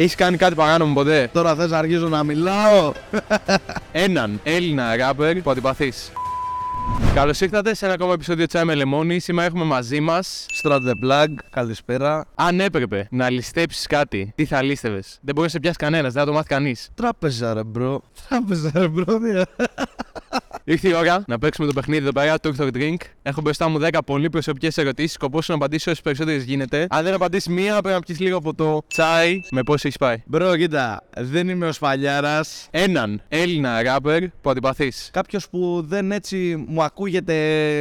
Έχεις κάνει κάτι παράνομο ποτέ; Τώρα θες να αρχίσω να μιλάω; Έναν Έλληνα ράπερ που αντιπαθείς. Καλώς ήρθατε σε ένα ακόμα επεισόδιο Τσάι με Λεμόνι. Σήμερα έχουμε μαζί μας. Strat the plug, καλησπέρα. Αν έπρεπε να ληστέψεις κάτι, τι θα λίστευες; Δεν μπορείς να σε πιάσει κανένας, δεν θα το μάθει κανείς. Τράπεζα ρε bro. Τράπεζα ρε bro. Ναι. Ήρθε η ώρα να παίξουμε το παιχνίδι εδώ πέρα, Talk Talk Drink. Έχω μπροστά μου 10 πολύ προσωπικές ερωτήσεις. Σκοπός είναι να απαντήσω όσες περισσότερες γίνεται. Αν δεν απαντήσεις μία, πρέπει να πιεις λίγο από το τσάι με πώς έχεις πάει. Bro, κοίτα, δεν είμαι ο Σφαλιάρας. Έναν Έλληνα ράπερ που αντιπαθείς. Κάποιος που δεν έτσι μου ακούγεται,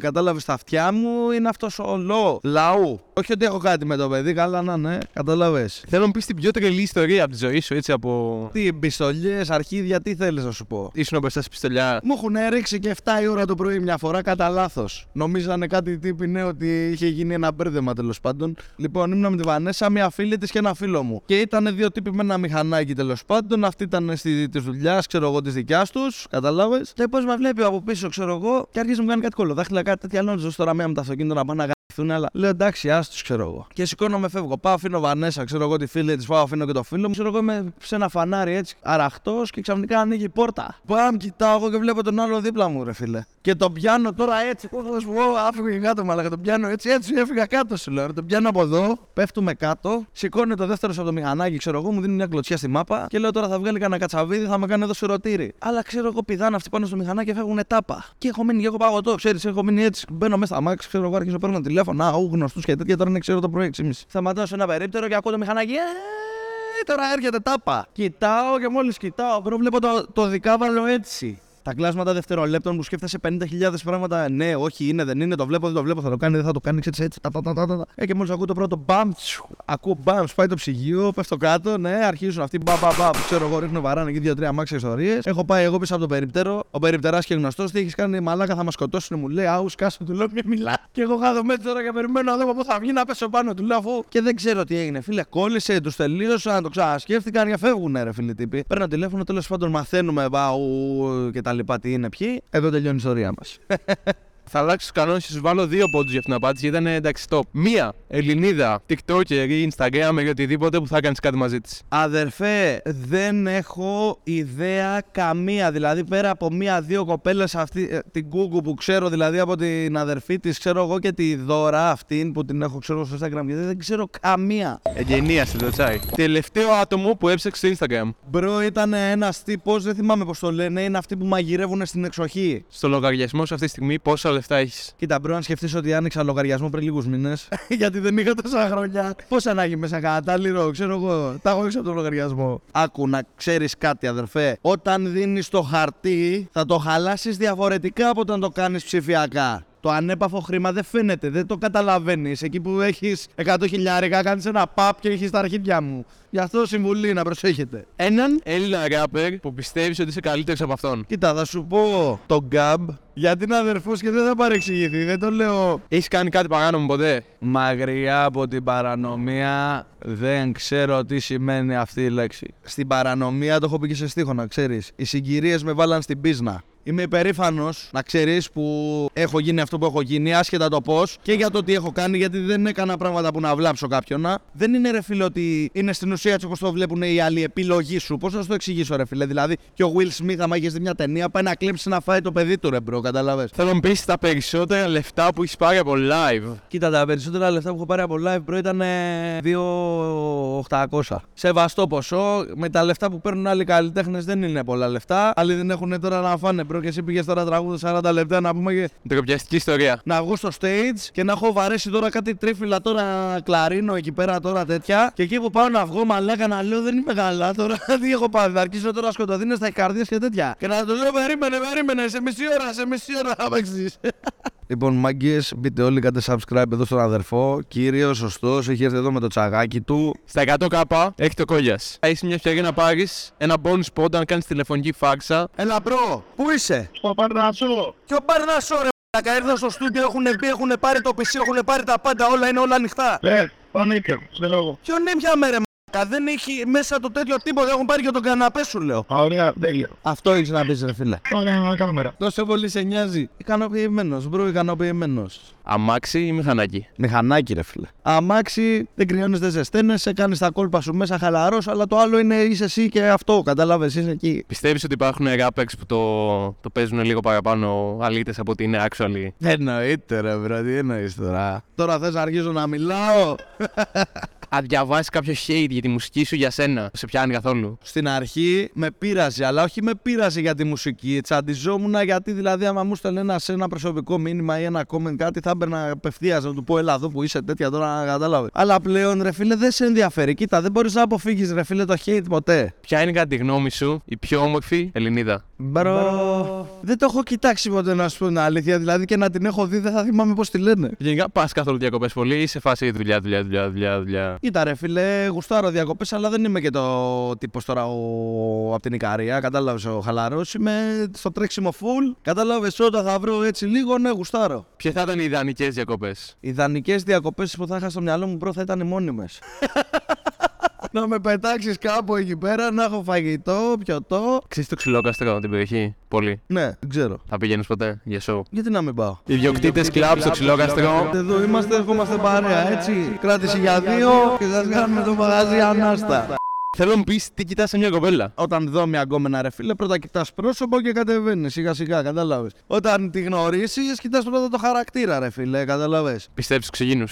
κατάλαβες στα αυτιά μου, είναι αυτός ο λό. Λαού. Όχι ότι έχω κάτι με το παιδί, καλά να ναι, κατάλαβες. Θέλω να μου πεις την πιο τρελή ιστορία από τη ζωή σου, έτσι από. Τι πιστολιέ, αρχίδια, τι θέλεις να σου πω; Ήσουν μπροστά στη πιστολιά. Μου έχουν ρίξει και 7 η ώρα το πρωί μια φορά κατά λάθος. Νομίζανε κάτι τύποι ναι ότι είχε γίνει ένα μπέρδεμα τέλος πάντων. Λοιπόν, ήμουν με τη Βανέσα, μια φίλη της και ένα φίλο μου. Και ήταν δύο τύποι με ένα μηχανάκι τέλος πάντων. Αυτή ήταν στη της δουλειάς, ξέρω εγώ της δικιάς τους. Κατάλαβε. Και πώς με βλέπει από πίσω, ξέρω εγώ, και αρχίζει να μου κάνει κάτι κολοδάχτυλα, κάτι τέτοια λόγια τώρα μία με το αυτοκίνητο να πάνε να γαμηθούν, αλλά λέω εντάξει, άστου ξέρω εγώ. Και σηκώνομαι, φεύγω. Πάω, αφήνω Βανέσα, ξέρω εγώ τη φίλη της, πάω, αφήνω και το φίλο μου. Ξέρω εγώ είμαι σε ένα φανάρι έτσι, αραχτός και ξαφνικά ανοίγει η πόρτα. Πάμ, κοιτάω εγώ και βλέπω τον άλλο δίπλα μου, ρε φίλε. Και τον πιάνω τώρα έτσι, πώς θα σου πω, άφηγε κάτω, μαλάκα. Τον πιάνω έτσι, έτσι, έφυγα κάτω σου λέω. ρε. Τον πιάνω από εδώ, πέφτουμε κάτω, σηκώνει το δεύτερο από το μηχανάκι, ξέρω εγώ, μου δίνει μια κλωτσιά στη μάπα και λέω τώρα θα βγάλει κανένα κατσαβίδι, θα με κάνει εδώ σουρωτήρι. Αλλά ξέρω εγώ, πηδάνε αυτοί πάνω στο μηχανάκι και φεύγουν τάπα. Και έχω μείνει και εγώ παγωτό, ξέρεις, έχω μείνει έτσι, μπαίνω μέσα στ' αμάξι, ξέρω εγώ, αρχίζω παίρνω τηλέφωνο, α, ου, γνωστούς και τέτοια τώρα είναι ξέρω το πρωί 6.30. Σταματάω σε ένα περίπτερο και ακούω το μηχανάκι. «Ε, Τώρα έρχεται τάπα. Κοιτάω και μόλις κοιτάω, bro, βλέπω το, το δικάβαλο έτσι. Τα κλάσματα δευτερολέπτων που σκέφτεσαι 50.000 πράγματα. Ναι, όχι, είναι, δεν είναι, το βλέπω, δεν το βλέπω, θα το κάνει, δεν θα το κάνει, ξέρει έτσι. Τα, τα, τα, τα, τα. Ε, και μόλις ακούω το πρώτο μπαμ, τσου, ακούω μπαμ, σπάει το ψυγείο, πέφτω κάτω, ναι, αρχίζουν αυτοί μπαμ, μπαμ, μπαμ. Ξέρω εγώ, ρίχνω βαράνε εκεί δύο-τρία μάξια ιστορίες. Έχω πάει εγώ πίσω από το περιπτερό. Ο περιπτεράς και γνωστός, τι έχεις κάνει, μαλάκα θα μας σκοτώσουν, μου λέει, Άου, σκάσου, του λέω, μη μιλά. Και εγώ κάθομαι μέσα τώρα και περιμένω να δω πού θα βγει να πέσω πάνω του, λέω αφού. Και δεν ξέρω τι έγινε, φίλε, κόλλησε, τους τελείωσαν, το ξανασκέφτηκαν και φεύγουν, ρε φίλε τύποι. Παίρνω τηλέφωνο, τέλος πάντων μαθαίνουμε, μπαου και τα λοιπά τι είναι ποιοι. Εδώ τελειώνει η ιστορία μας. Θα αλλάξεις τους κανόνες και σου βάλω δύο πόντους για αυτήν την απάντηση γιατί ήταν εντάξει top. Μία Ελληνίδα, TikToker ή Instagram ή οτιδήποτε που θα κάνεις κάτι μαζί της. Αδερφέ, δεν έχω ιδέα καμία. Δηλαδή, πέρα από μία-δύο κοπέλες αυτή ε, την Κούκου που ξέρω, δηλαδή από την αδερφή της, ξέρω εγώ και τη Δώρα αυτήν που την έχω ξέρω στο Instagram. Γιατί δεν ξέρω καμία. Εγκαινίασε το τσάι. Τελευταίο άτομο που έψαξε στο Instagram. Bro ήταν ένας τύπος, δεν θυμάμαι πώς το λένε, είναι αυτοί που μαγειρεύουν στην εξοχή. Στο λογαριασμό σου αυτή τη στιγμή πόσα λεφτά έχεις. Κοίτα, bro, αν σκεφτείς ότι άνοιξα λογαριασμό πριν λίγους μήνες, γιατί δεν είχα τόσα χρόνια. Πόσα να έχει μέσα κατάλληλο, ξέρω εγώ. Τα έχω έξω από το λογαριασμό. Άκου να ξέρεις κάτι, αδερφέ. Όταν δίνεις το χαρτί, θα το χαλάσεις διαφορετικά από όταν το κάνεις ψηφιακά. Το ανέπαφο χρήμα δεν φαίνεται, δεν το καταλαβαίνεις. Εκεί που έχεις 100 χιλιάρικα, κάνεις ένα παπ και έχεις τα αρχίδια μου. Γι' αυτό συμβουλή να προσέχετε. Έναν Έλληνα ράπερ που πιστεύεις ότι είσαι καλύτερος από αυτόν. Κοίτα, θα σου πω το γκάμπ γιατί είναι αδερφός και δεν θα παρεξηγηθεί. Δεν το λέω Έχεις κάνει κάτι παράνομο ποτέ; Μακριά από την παρανομία δεν ξέρω τι σημαίνει αυτή η λέξη. Στην παρανομία το έχω πει και σε στίχο να ξέρεις. Οι συγκυρίες με βάλαν στην πίσνα. Είμαι υπερήφανος να ξέρεις που έχω γίνει αυτό που έχω γίνει, άσχετα το πώς και για το τι έχω κάνει, γιατί δεν έκανα πράγματα που να βλάψω κάποιον. να. Δεν είναι ρε φίλε ότι είναι στην ουσία έτσι όπως το βλέπουν οι άλλοι, επιλογή σου. Πώς να σου το εξηγήσω, ρε φίλε. Δηλαδή, και ο Will Smith, άμα είχε δει μια ταινία, πάει να κλέψει να φάει το παιδί του, ρε bro, κατάλαβες. Θέλω να μου πεις τα περισσότερα λεφτά που έχεις πάρει από live. Κοίτα, τα περισσότερα λεφτά που έχω πάρει από live bro ήταν ε, 2.800. Σεβαστό ποσό. Με τα λεφτά που παίρνουν άλλοι καλλιτέχνες δεν είναι πολλά λεφτά. Άλλοι δεν έχουν τώρα να φάνε bro και εσύ πήγες τώρα τραγούδι 40 λεπτά να πούμε και Ντροπιαστική ιστορία. να βγω στο stage και να έχω βαρέσει τώρα κάτι τρίφυλλα τώρα κλαρίνο εκεί πέρα τώρα τέτοια. Και εκεί που πάω να βγω μαλάκα να λέω δεν είμαι καλά τώρα. Τι έχω πάει, θα αρχίσω τώρα σκοτοδίνες στα καρδίες και τέτοια. Και να του λέω περίμενε, περίμενε, σε μισή ώρα, σε μισή ώρα θα παίξεις». Λοιπόν, μαγκίε, μπείτε όλοι, κάντε subscribe εδώ στον αδερφό. Κύριος, σωστός, έχει έρθει εδώ με το τσαγάκι του. Στα 100k έχει το κόλιας. Έχει μια ευκαιρία να πάρεις ένα bonus pod αν κάνεις τηλεφωνική φάξα. Έλα, μπρο, πού είσαι; Ο Παρνασσό. Και ο Παρνασσό, ρε μαλάκα, ήρθα στο στούντιο, έχουν μπει, έχουν πάρει το PC, έχουν πάρει τα πάντα, όλα είναι όλα ανοιχτά. Ναι, πανίκιο, σε λόγο. Ποιο ναι, πια μέρε, Κα δεν έχει μέσα το τέτοιο τίποτα. Έχουν πάρει και τον καναπέ σου, λέω. Ωραία, τέλειο. Αυτό έχεις να πεις, ρε φίλε. Ωραία, να κάνουμε μέρα. Τόσο πολύ σε νοιάζει. Ικανοποιημένος, bro, ικανοποιημένος. Αμάξι ή μηχανάκι; Μηχανάκι, ρε φίλε. Αμάξι, δεν κρυώνεις, δεν ζεσταίνεσαι, κάνεις τα κόλπα σου μέσα χαλαρός, αλλά το άλλο είναι είσαι εσύ και αυτό. Κατάλαβες, είσαι εκεί. Πιστεύεις ότι υπάρχουν rappers που το, το παίζουν λίγο παραπάνω αλήτες από ότι είναι actually; Εννοείται, ρε, bro, τι εννοείς τώρα. Τώρα θες να αρχίσω να μιλάω; Αν διαβάσεις κάποιο hate για τη μουσική σου για σένα, σε πιάνει καθόλου; Στην αρχή με πείραζε, αλλά όχι με πείραζε για τη μουσική. Τσαντιζόμουν γιατί δηλαδή, άμα μου στέλνει ένα σε ένα προσωπικό μήνυμα ή ένα comment κάτι, θα έμπαιρνα απευθείας να του πω: Ελά, εδώ που είσαι τέτοια τώρα να κατάλαβες. Αλλά πλέον, ρε φίλε, δεν σε ενδιαφέρει. Κοίτα, δεν μπορείς να αποφύγεις, ρε φίλε, το hate ποτέ. Ποια είναι κατά τη γνώμη σου η πιο όμορφη Ελληνίδα; Μπρο. Δεν το έχω κοιτάξει ποτέ να σου πω την αλήθεια. Δηλαδή και να την έχω δει, δεν θα θυμάμαι πώς τη λένε. Γενικά πας καθόλου διακοπές πολύ ή σε φάση δουλειά, δουλειά, δουλειά, δουλειά. δουλειά; Κοίτα, ρε φίλε, γουστάρω διακοπές, αλλά δεν είμαι και το τύπος τώρα ο... από την Ικαρία. Κατάλαβες ο χαλαρός. Είμαι στο τρέξιμο full. Κατάλαβες όταν θα βρω έτσι λίγο, ναι, γουστάρω. Ποιες θα ήταν οι ιδανικές διακοπές; Οι ιδανικές διακοπές που θα είχα στο μυαλό μου, bro, θα ήταν οι μόνιμες. να με πετάξεις κάπου εκεί πέρα, να έχω φαγητό, πιοτό. Ξέρεις το ξυλόκαστρο την περιοχή. Πολύ; Ναι, δεν ξέρω. Θα πηγαίνεις ποτέ για show; Γιατί να μην πάω; Οι ιδιοκτήτες κλαμπ στο ξυλόκαστρο. Εδώ είμαστε, ερχόμαστε παρέα, έτσι. Κράτηση για δύο και σας κάνουμε το μαγαζί ανάστα. Θέλω να μου πεις τι κοιτάς σε μια κοπέλα. Όταν δω μια γκόμενα ρε φίλε, πρώτα κοιτάς πρόσωπο και κατεβαίνεις σιγά σιγά, κατάλαβες. Όταν τη γνωρίσεις, κοιτάς πρώτα το χαρακτήρα, ρε φίλε, κατάλαβες. Πιστεύεις στους εξωγήινους.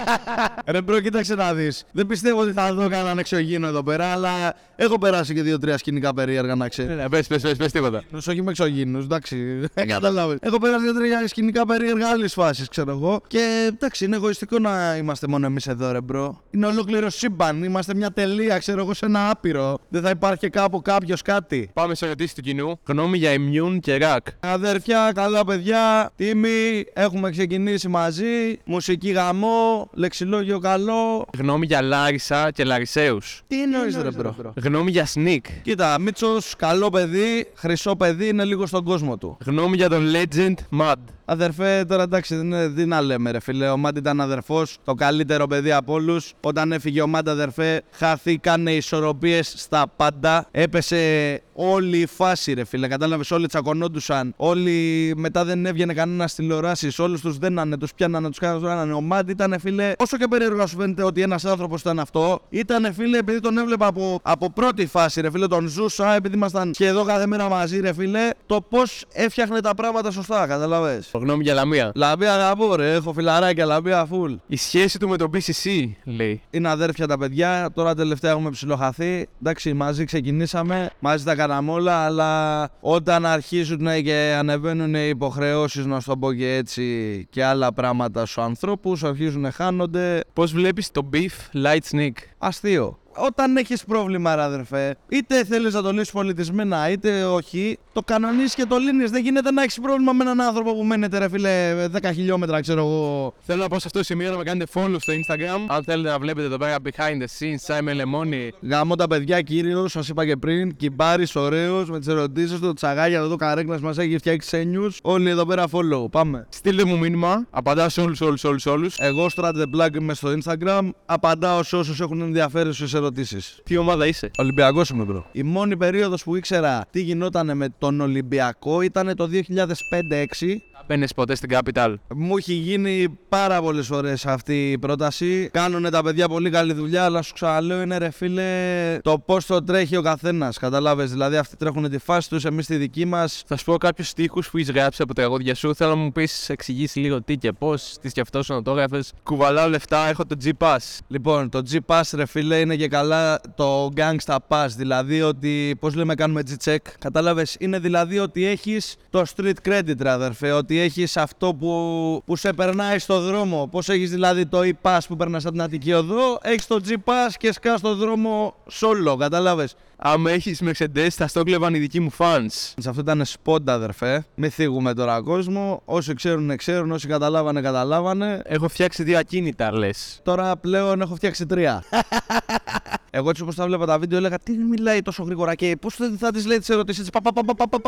ρε bro, κοίταξε να δεις. Δεν πιστεύω ότι θα δω κανέναν εξωγήινο εδώ πέρα, αλλά έχω περάσει και δύο-τρία σκηνικά περίεργα να ξέρεις. Ναι, πες, πες, πες, πες τίποτα. Όχι με εξωγήινους, εντάξει. Κατάλαβες. Έχω περάσει δύο-τρία σκηνικά περίεργα άλλη φάση, ξέρω εγώ. Και εντάξει, είναι εγωιστικό να είμαστε μόνο εμείς εδώ, ρε bro. Είναι ολόκληρο σύμπαν. Είμαστε μια τελεία, ξέρω εγώ, σε ένα άπειρο. Δεν θα υπάρχει κάπου κάποιος κάτι. Πάμε σε ερωτήσεις του κοινού. Γνώμη για immune και ρακ. Αδέρφια, καλά παιδιά, τίμιοι, έχουμε ξεκινήσει μαζί. Μουσική γαμό, λεξιλόγιο καλό. Γνώμη για Λάρισα και Λαρισαίους. Τι εννοείς, ρε bro; Γνώμη για Sneak. Κοίτα, Μίτσος, καλό παιδί, χρυσό παιδί, είναι λίγο στον κόσμο του. Γνώμη για τον Legend Mad. Αδερφέ, τώρα εντάξει, δεν είναι τι να λέμε, ρε φίλε. Ο Μάντ ήταν αδερφός, το καλύτερο παιδί από όλους. Όταν έφυγε ο Μάντ, αδερφέ, χαθήκανε ισορροπίες στα πάντα. Έπεσε όλη η φάση, ρε φίλε. Κατάλαβες, όλοι τσακωνόντουσαν. Όλοι μετά δεν έβγαινε κανένας τηλεοράσεις. Όλους τους δένανε, τους πιάνανε, τους κάνανε. Ο Μάντ ήταν, φίλε, όσο και περίεργο σου φαίνεται ότι ένας άνθρωπος ήταν αυτό, ήταν, φίλε, επειδή τον έβλεπα από, από πρώτη φάση, ρε φίλε, τον ζούσα, επειδή ήμασταν σχεδόν κάθε μέρα μαζί, ρε φίλε, το πώς έφτιαχνε τα πράγματα σωστά, καταλαβες. Γνώμη για Λαμία. Λαμπία αγαπώ, ρε. Έχω φιλαράκια, λαμπία full. Η σχέση του με τον BCC, λέει. Είναι αδέρφια τα παιδιά. Τώρα τελευταία έχουμε ψιλοχαθεί. Εντάξει, μαζί ξεκινήσαμε. Μαζί τα κάναμε όλα. Αλλά όταν αρχίζουν και ανεβαίνουν οι υποχρεώσεις, να σου το πω και έτσι, και άλλα πράγματα στους ανθρώπους, αρχίζουν να χάνονται. Πώς βλέπεις το beef light sneak. Αστείο. Όταν έχεις πρόβλημα, ρε αδερφέ, είτε θέλεις να το λύσεις πολιτισμένα, είτε όχι, το κανονίζει και το λύνεις. Δεν γίνεται να έχεις πρόβλημα με έναν άνθρωπο που μένετε, ρε φίλε, 10 χιλιόμετρα, ξέρω εγώ. Θέλω να πω σε αυτό το σημείο να με κάνετε follow στο Instagram. Αν θέλετε να βλέπετε εδώ πέρα behind the scenes, Simon Lemoni. Γάμω τα παιδιά, κύριος, σας είπα και πριν. Κυμπάρης, ωραίος, με τις ερωτήσεις του, το τσαγάγια εδώ, καρέκλας μας έχει φτιάξει ένιου. Όλοι εδώ πέρα follow. Πάμε. Στείλτε μου μήνυμα, απαντάω σε όλους, όλους, όλους, όλους. Εγώ, Strat the Plug, είμαι στο Instagram. Απαντάω σε όσους έχουν ενδιαφέρουσε ερωτήσει. Τι ομάδα είσαι; Ολυμπιακός είμαι, bro. Η μόνη περίοδος που ήξερα τι γινόταν με τον Ολυμπιακό ήταν το 2005-6. Μπαίνε ποτέ στην Capital; Μου έχει γίνει πάρα πολλές φορές αυτή η πρόταση. Κάνουν τα παιδιά πολύ καλή δουλειά, αλλά σου ξαναλέω είναι ρε φίλε το πώς το τρέχει ο καθένας. Καταλάβει. Δηλαδή αυτοί τρέχουν τη φάση τους, εμείς τη δική μας. Θα σου πω κάποιους στίχους που έχεις γράψει από τα τραγούδια σου. Θέλω να μου πεις, εξηγήσεις λίγο τι και πώς, τι σκεφτόσουν να το έγραφες. Κουβαλάω λεφτά, έχω το G-Pass. Λοιπόν, το G-Pass ρε φίλε είναι και καλά το Gangsta Pass. Δηλαδή ότι, πώς λέμε, κάνουμε G-Check. Κατάλαβες, είναι δηλαδή ότι έχεις το street credit, ρε αδερφέ. Ότι έχεις αυτό που, που σε περνάει στο δρόμο. Πώς έχεις δηλαδή το e-pass που περνάς από την Αττική Οδό, έχεις το G-Pass και σκάς στο δρόμο solo, κατάλαβες. άμα έχεις Mercedes, θα στο κλέβαν οι δικοί μου fans. Σε αυτό ήταν σπόντα, αδερφέ. Μην θίγουμε τώρα κόσμο. Όσοι ξέρουν, ξέρουν. Όσοι καταλάβανε, καταλάβανε. Έχω φτιάξει δύο ακίνητα, λες. Τώρα πλέον έχω φτιάξει τρία. Εγώ έτσι όπως τα βλέπα τα βίντεο έλεγα τι μιλάει τόσο γρήγορα και πώς θα της λέει τις ερωτήσεις.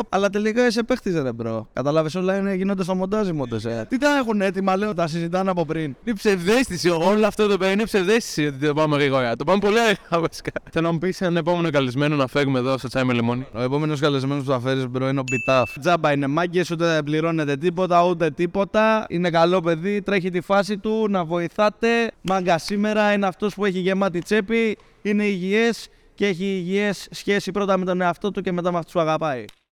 Αλλά τελικά είσαι παίχτης, ρε bro. Κατάλαβες όλα είναι, γίνονται στο μοντάζ οι μόντε. Ε. Τι τα έχουν έτοιμα, λέω, τα συζητάνε από πριν. Είναι ψευδαίσθηση. Όλο αυτό το παιδί είναι ψευδαίσθηση ότι το πάμε γρήγορα. Το πάμε πολύ αργά βασικά. Θέλω να μου πεις έναν επόμενο καλεσμένο να φέρουμε εδώ στο τσάι με λεμόνι. Ο επόμενος καλεσμένος που θα φέρεις, bro, είναι ο Μπιτάφ. Τζάμπα είναι μάγκες, ούτε πληρώνεται τίποτα, ούτε τίποτα. Είναι καλό παιδί, τρέχει τη φάση του, να βοηθάτε. Μάγκα σήμερα είναι αυτός που έχει γεμάτη τσέπη, είναι υγιές και έχει υγιές σχέση πρώτα με τον εαυτό του και μετά με αυτούς που αγαπάει.